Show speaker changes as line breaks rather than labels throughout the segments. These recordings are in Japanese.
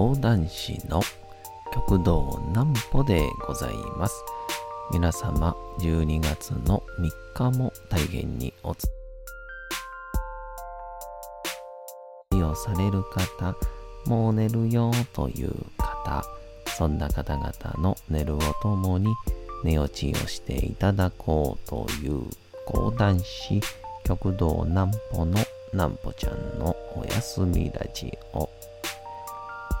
講談師の極道南歩でございます。皆様、12月の3日も大変におつをされる方、もう寝るよという方、そんな方々の寝るをともに寝落ちをしていただこうという講談師極道南歩の南歩ちゃんのおやすみラジオ。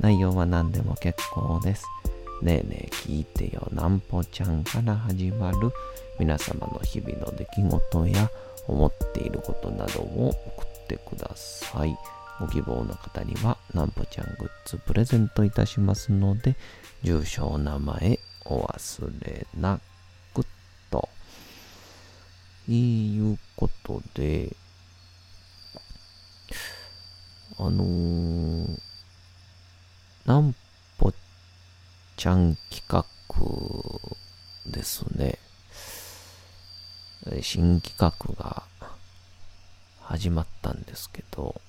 内容は何でも結構です。ねえねえ聞いてよなんぽちゃんから始まる皆様の日々の出来事や思っていることなどを送ってください。ご希望の方にはなんぽちゃんグッズプレゼントいたしますので、住所お名前お忘れなくと。いうことで、あのー、なんぽちゃん企画ですね。新企画が始まったんですけど、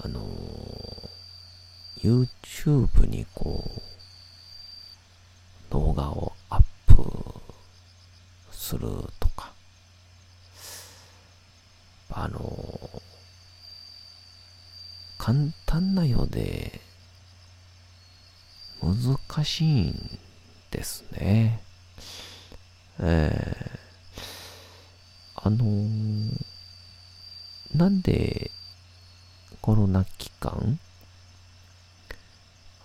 あのー、YouTube にこう、動画をアップするとか、あのー、簡単なようで難しいんですね。えー、あのー、なんでコロナ期間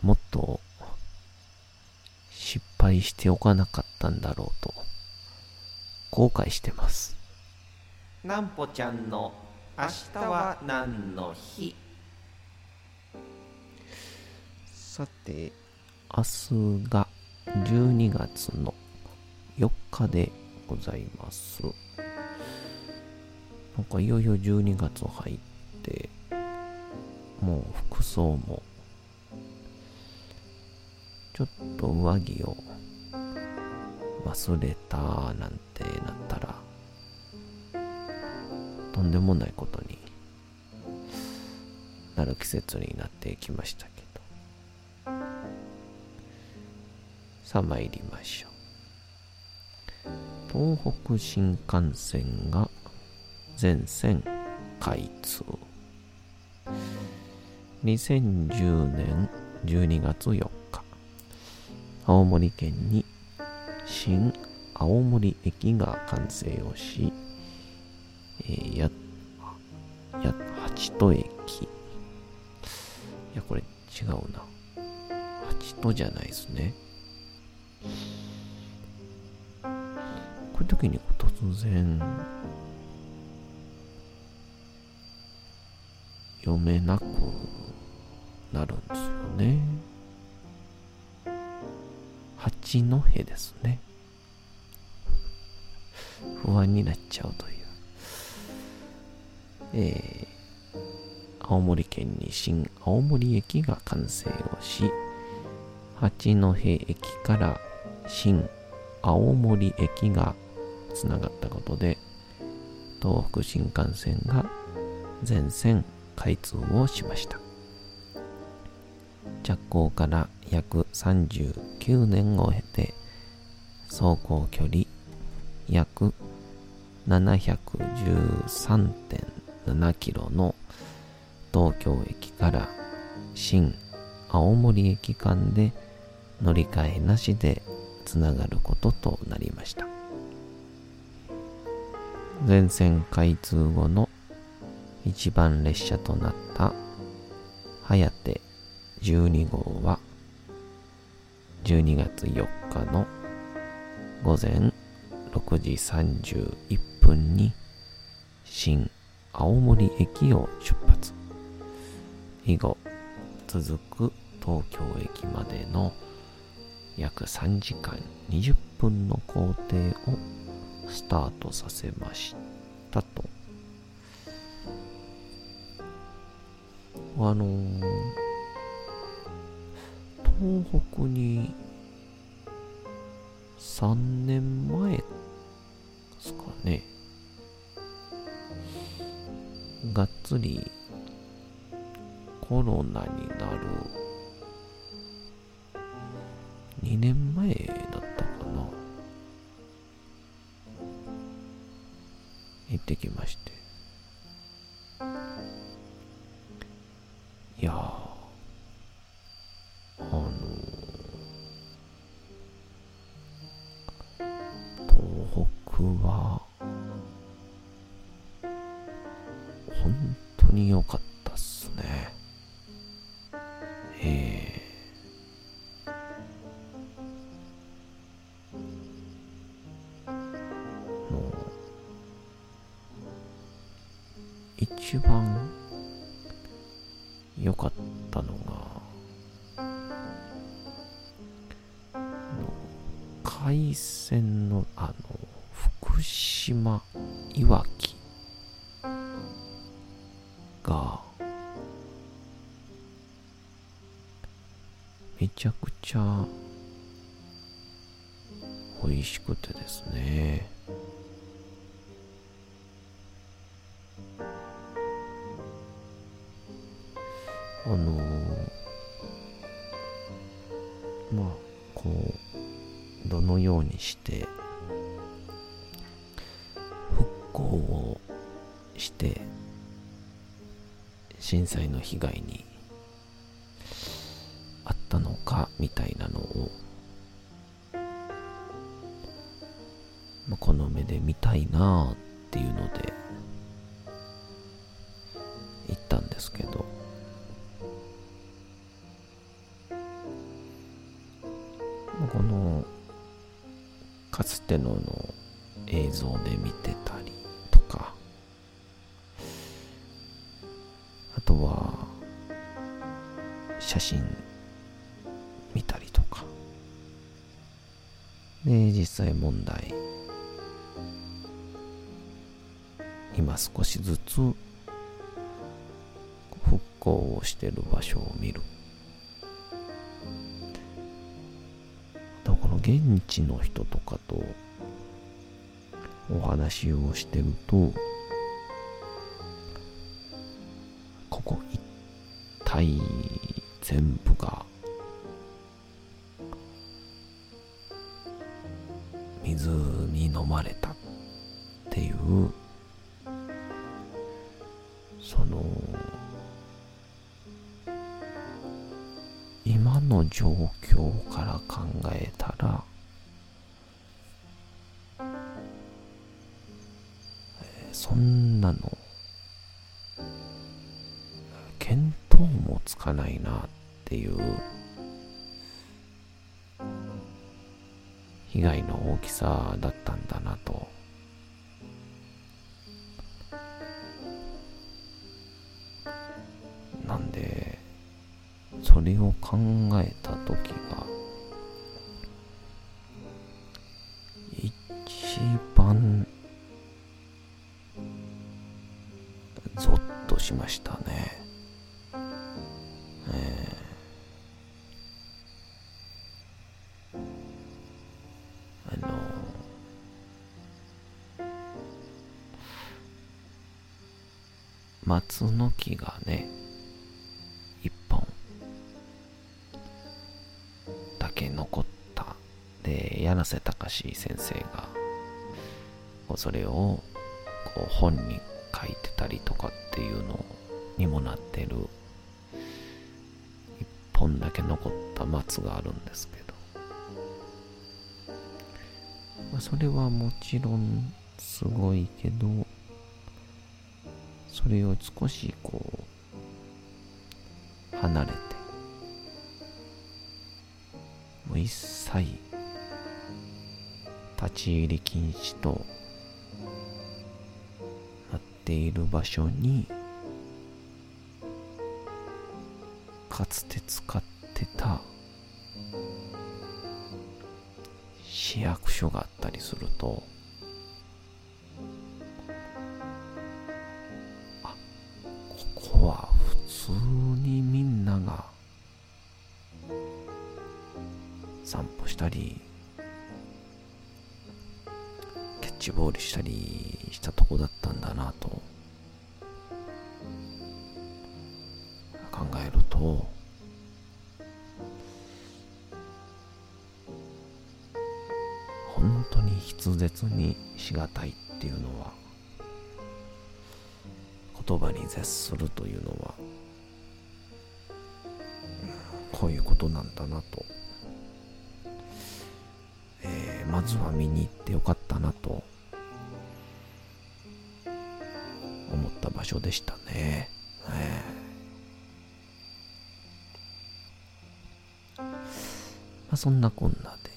もっと失敗しておかなかったんだろうと後悔してます。
なんぽちゃんの明日は何の日？
さて、明日が12月の4日でございます。なんかいよいよ12月入って、もう服装も、ちょっと上着を忘れたなんてなったら、とんでもないことになる季節になってきましたけどさあ参りましょう。東北新幹線が全線開通。2010年12月4日、青森県に新青森駅が完成をし、えー、や、や、八戸駅。いや、これ違うな。八戸じゃないですね。時に突然読めなくなるんですよね。八戸ですね。不安になっちゃうという。えー、青森県に新青森駅が完成をし、八戸駅から新青森駅がつながったことで東北新幹線が全線開通をしました。着工から約39年を経て走行距離約713.7キロの東京駅から新青森駅間で乗り換えなしでつながることとなりました。全線開通後の一番列車となった早手12号は12月4日の午前6時31分に新青森駅を出発。以後続く東京駅までの約3時間20分の工程をスタートさせましたと。あのー、東北に3年前ですかね。がっつりコロナになる2年前だった行ってきまして。海鮮のあの福島いわきがめちゃくちゃ美味しくてですね。あのにして復興をして震災の被害にあったのかみたいなのを、まあ、この目で見たいなあっていうので行ったんですけど。かつてのの映像で見て。の人とかとお話をしてるとここ一体全部かないなっていう被害の大きさだったんだなと。なんでそれを考えた時が一番ゾッとしましたね。松の木がね一本だけ残った。で柳瀬隆先生がそれをこう本に書いてたりとかっていうのにもなってる。一本だけ残った松があるんですけど、まあ、それはもちろんすごいけどそれを少しこう離れてもう一切立ち入り禁止となっている場所にかつて使ってた市役所があったりするとキャッチボールしたりしたとこだったんだなと。考えると。本当に筆舌にしがたいっていうのは言葉に絶するというのはこういうことなんだなと、えーまずは見に行ってよかったなと。った場所でしたね。えーまあ、そんなこんなで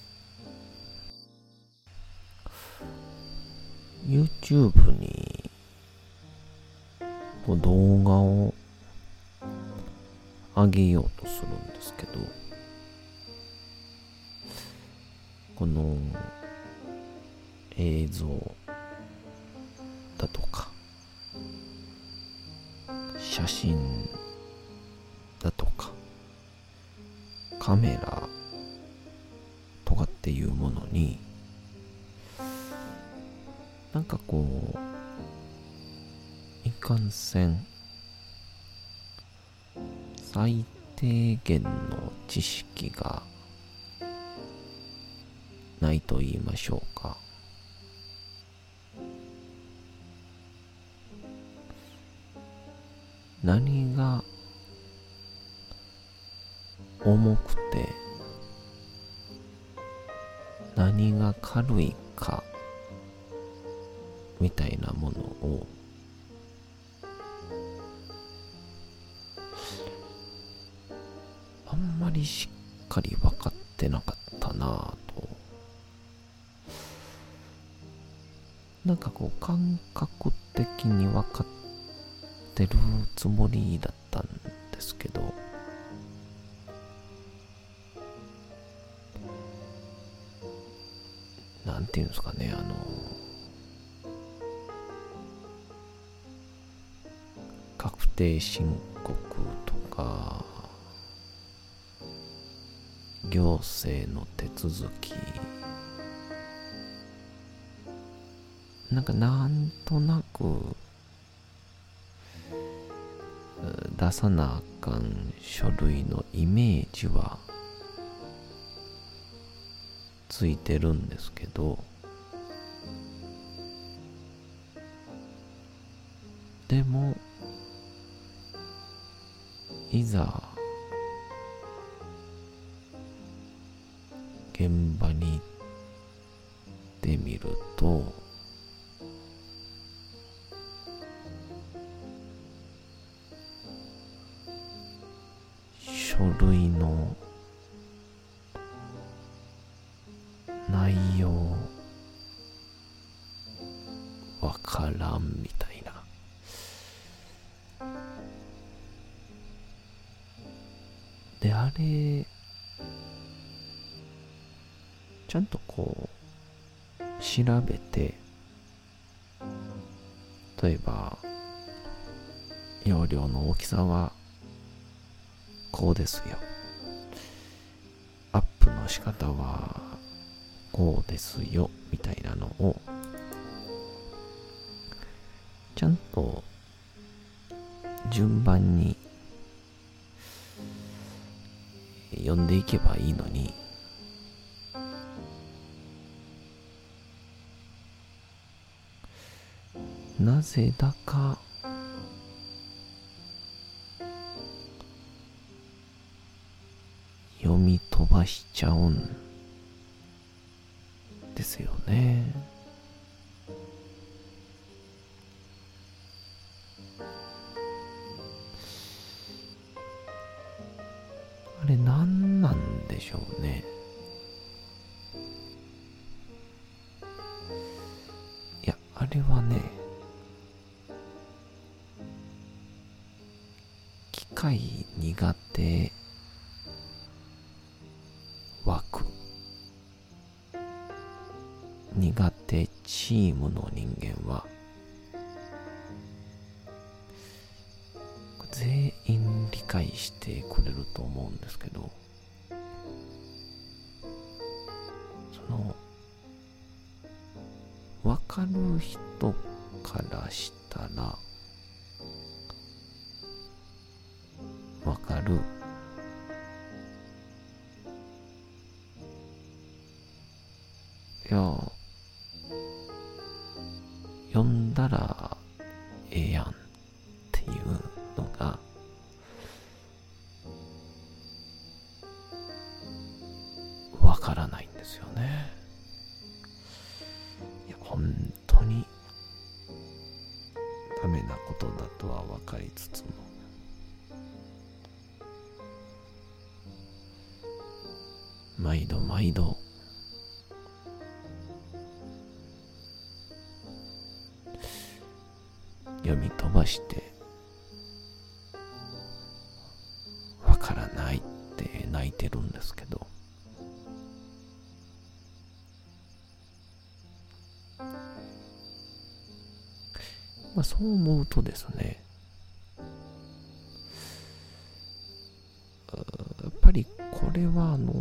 YouTube にこう動画を上げようとするんですけどこの映像写真だとかカメラとかっていうものになんかこういかんせん最低限の知識がないと言いましょうか。何が重くて何が軽いかみたいなものをあんまりしっかり分かってなかったなぁと。なんかこう感覚的に分かっててるつもりだったんですけど。なんていうんですかねあの確定申告とか行政の手続き。なんかなんとなく出さなあかん書類のイメージはついてるんですけどでもいざ現場に行ってみると内容わからんみたいな。であれちゃんとこう調べて例えば容量の大きさはこうですよ。アップの仕方はこうですよみたいなのをちゃんと順番に読んでいけばいいのになぜだか読み飛ばしちゃうんチームの人間は。全員理解してくれると思うんですけどその分かる人からしたら分かる毎度毎度。読み飛ばしてわからないって泣いてるんですけど。まあそう思うとですねやっぱりこれはあの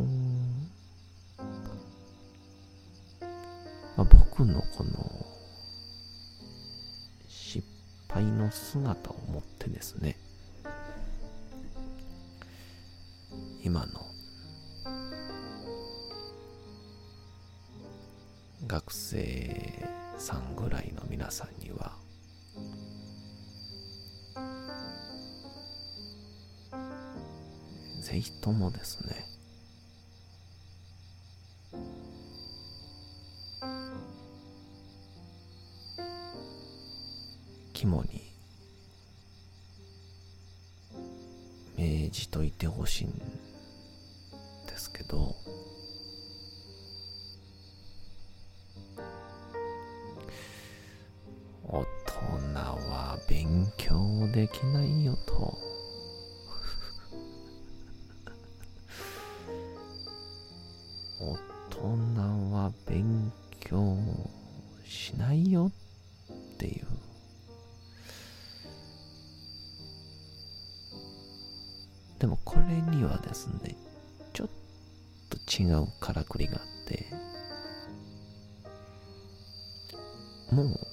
姿を持ってですね今の学生さんぐらいの皆さんにはぜひともですねでもこれにはですねちょっと違うからくりがあってもう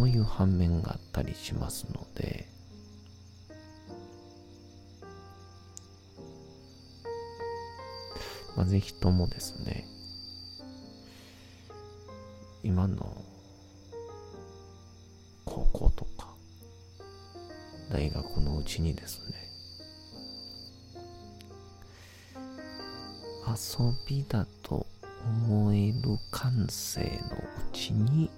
そういう反面があったりしますのでまあぜひともですね今の高校とか大学のうちにですね遊びだと思える感性のうちに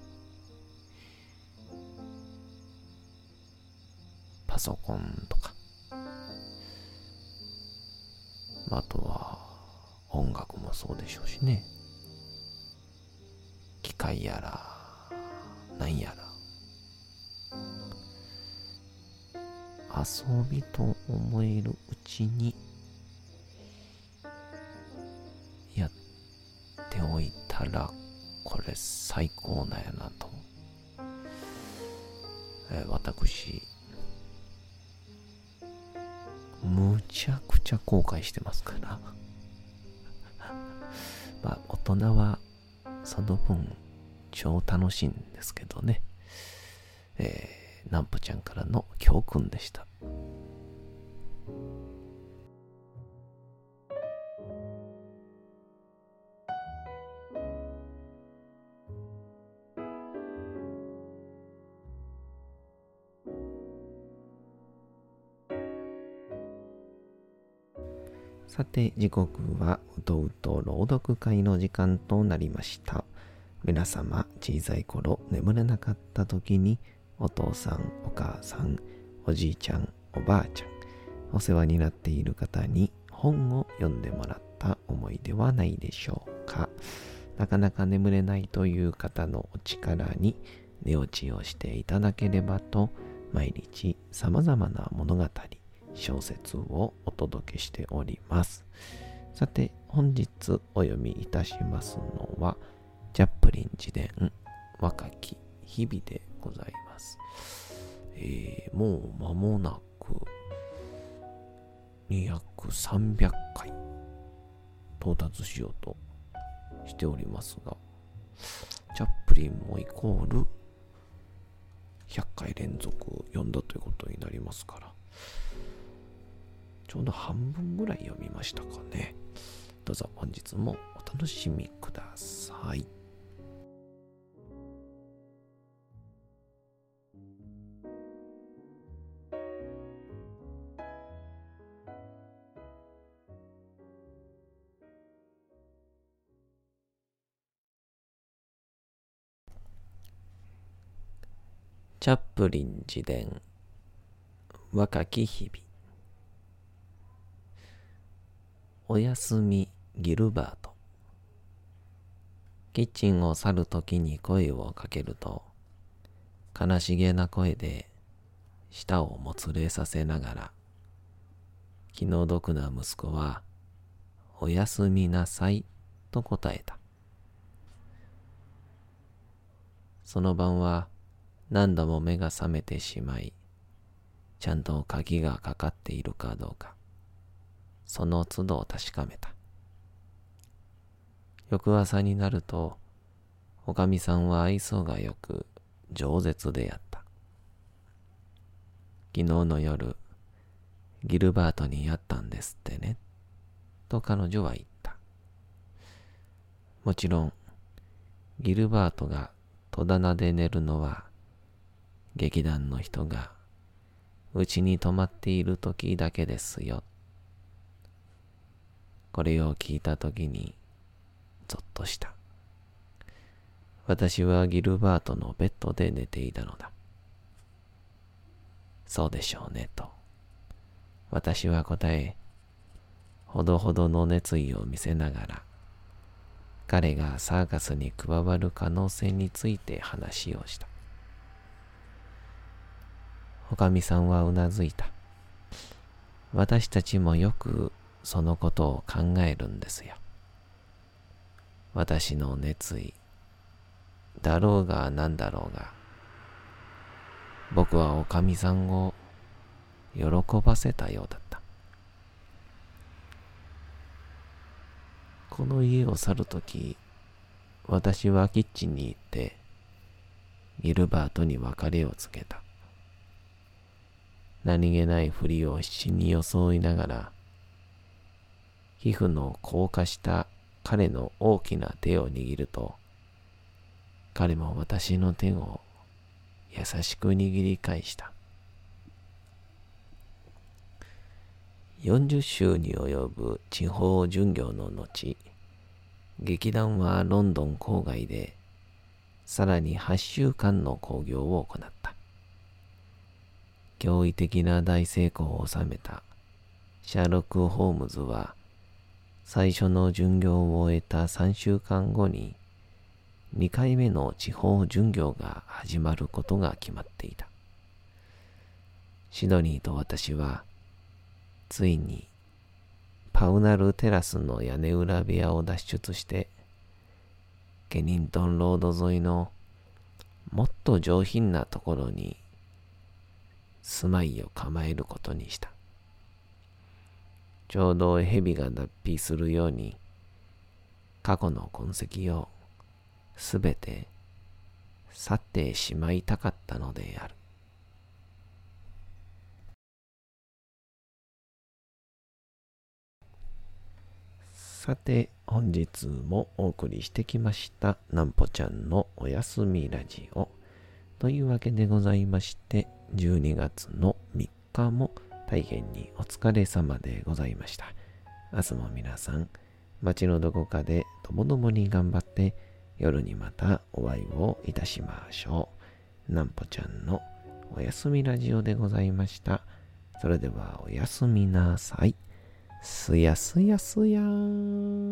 ソコンとか。あとは音楽もそうでしょうしね。機械やらなんやら。遊びと思えるうちにやっておいたらこれ最高なんやなと、え私むちゃくちゃ後悔してますから まあ大人はその分超楽しいんですけどねえー、なんぽちゃんからの教訓でした。て、時刻はうとうと朗読会の時間となりました。皆様、小さい頃眠れなかった時に、お父さん、お母さん、おじいちゃん、おばあちゃん、お世話になっている方に本を読んでもらった思いではないでしょうか。なかなか眠れないという方のお力に寝落ちをしていただければと、毎日様々な物語、小説をお届けしております。さて、本日お読みいたしますのは、ジャップリン自伝若き日々でございます。えー、もう間もなく200、300回到達しようとしておりますが、チャップリンもイコール100回連続読んだということになりますから、ちょうど半分ぐらい読みましたかね。どうぞ本日もお楽しみください。チャップリン自伝若き日々おやすみギルバート。キッチンを去るときに声をかけると悲しげな声で舌をもつれさせながら気の毒な息子はおやすみなさいと答えた。その晩は何度も目が覚めてしまいちゃんと鍵がかかっているかどうか。その都度確かめた。翌朝になると、おかみさんは愛想がよく、饒舌であった。昨日の夜、ギルバートに会ったんですってね、と彼女は言った。もちろん、ギルバートが戸棚で寝るのは、劇団の人がうちに泊まっている時だけですよ、これを聞いたときに、ぞっとした。私はギルバートのベッドで寝ていたのだ。そうでしょうね、と。私は答え、ほどほどの熱意を見せながら、彼がサーカスに加わる可能性について話をした。おかみさんはうなずいた。私たちもよくそのことを考えるんですよ。私の熱意、だろうがなんだろうが、僕はおかみさんを喜ばせたようだった。この家を去るとき、私はキッチンに行って、ギルバートに別れをつけた。何気ないふりを七に装いながら、皮膚の硬化した彼の大きな手を握ると、彼も私の手を優しく握り返した。40週に及ぶ地方巡業の後、劇団はロンドン郊外でさらに8週間の興行を行った。驚異的な大成功を収めたシャーロック・ホームズは最初の巡業を終えた3週間後に2回目の地方巡業が始まることが決まっていた。シドニーと私はついにパウナルテラスの屋根裏部屋を脱出してケニントンロード沿いのもっと上品なところに住まいを構えることにした。ちょうど蛇が脱皮するように、過去の痕跡をすべて去ってしまいたかったのである。さて、本日もお送りしてきました、なんぽちゃんのおやすみラジオ。というわけでございまして、12月の3日も大変にお疲れ様でございました。明日も皆さん、街のどこかでともどもに頑張って夜にまたお会いをいたしましょう。なんぽちゃんのおやすみラジオでございました。それではおやすみなさい。すやすやすやーん。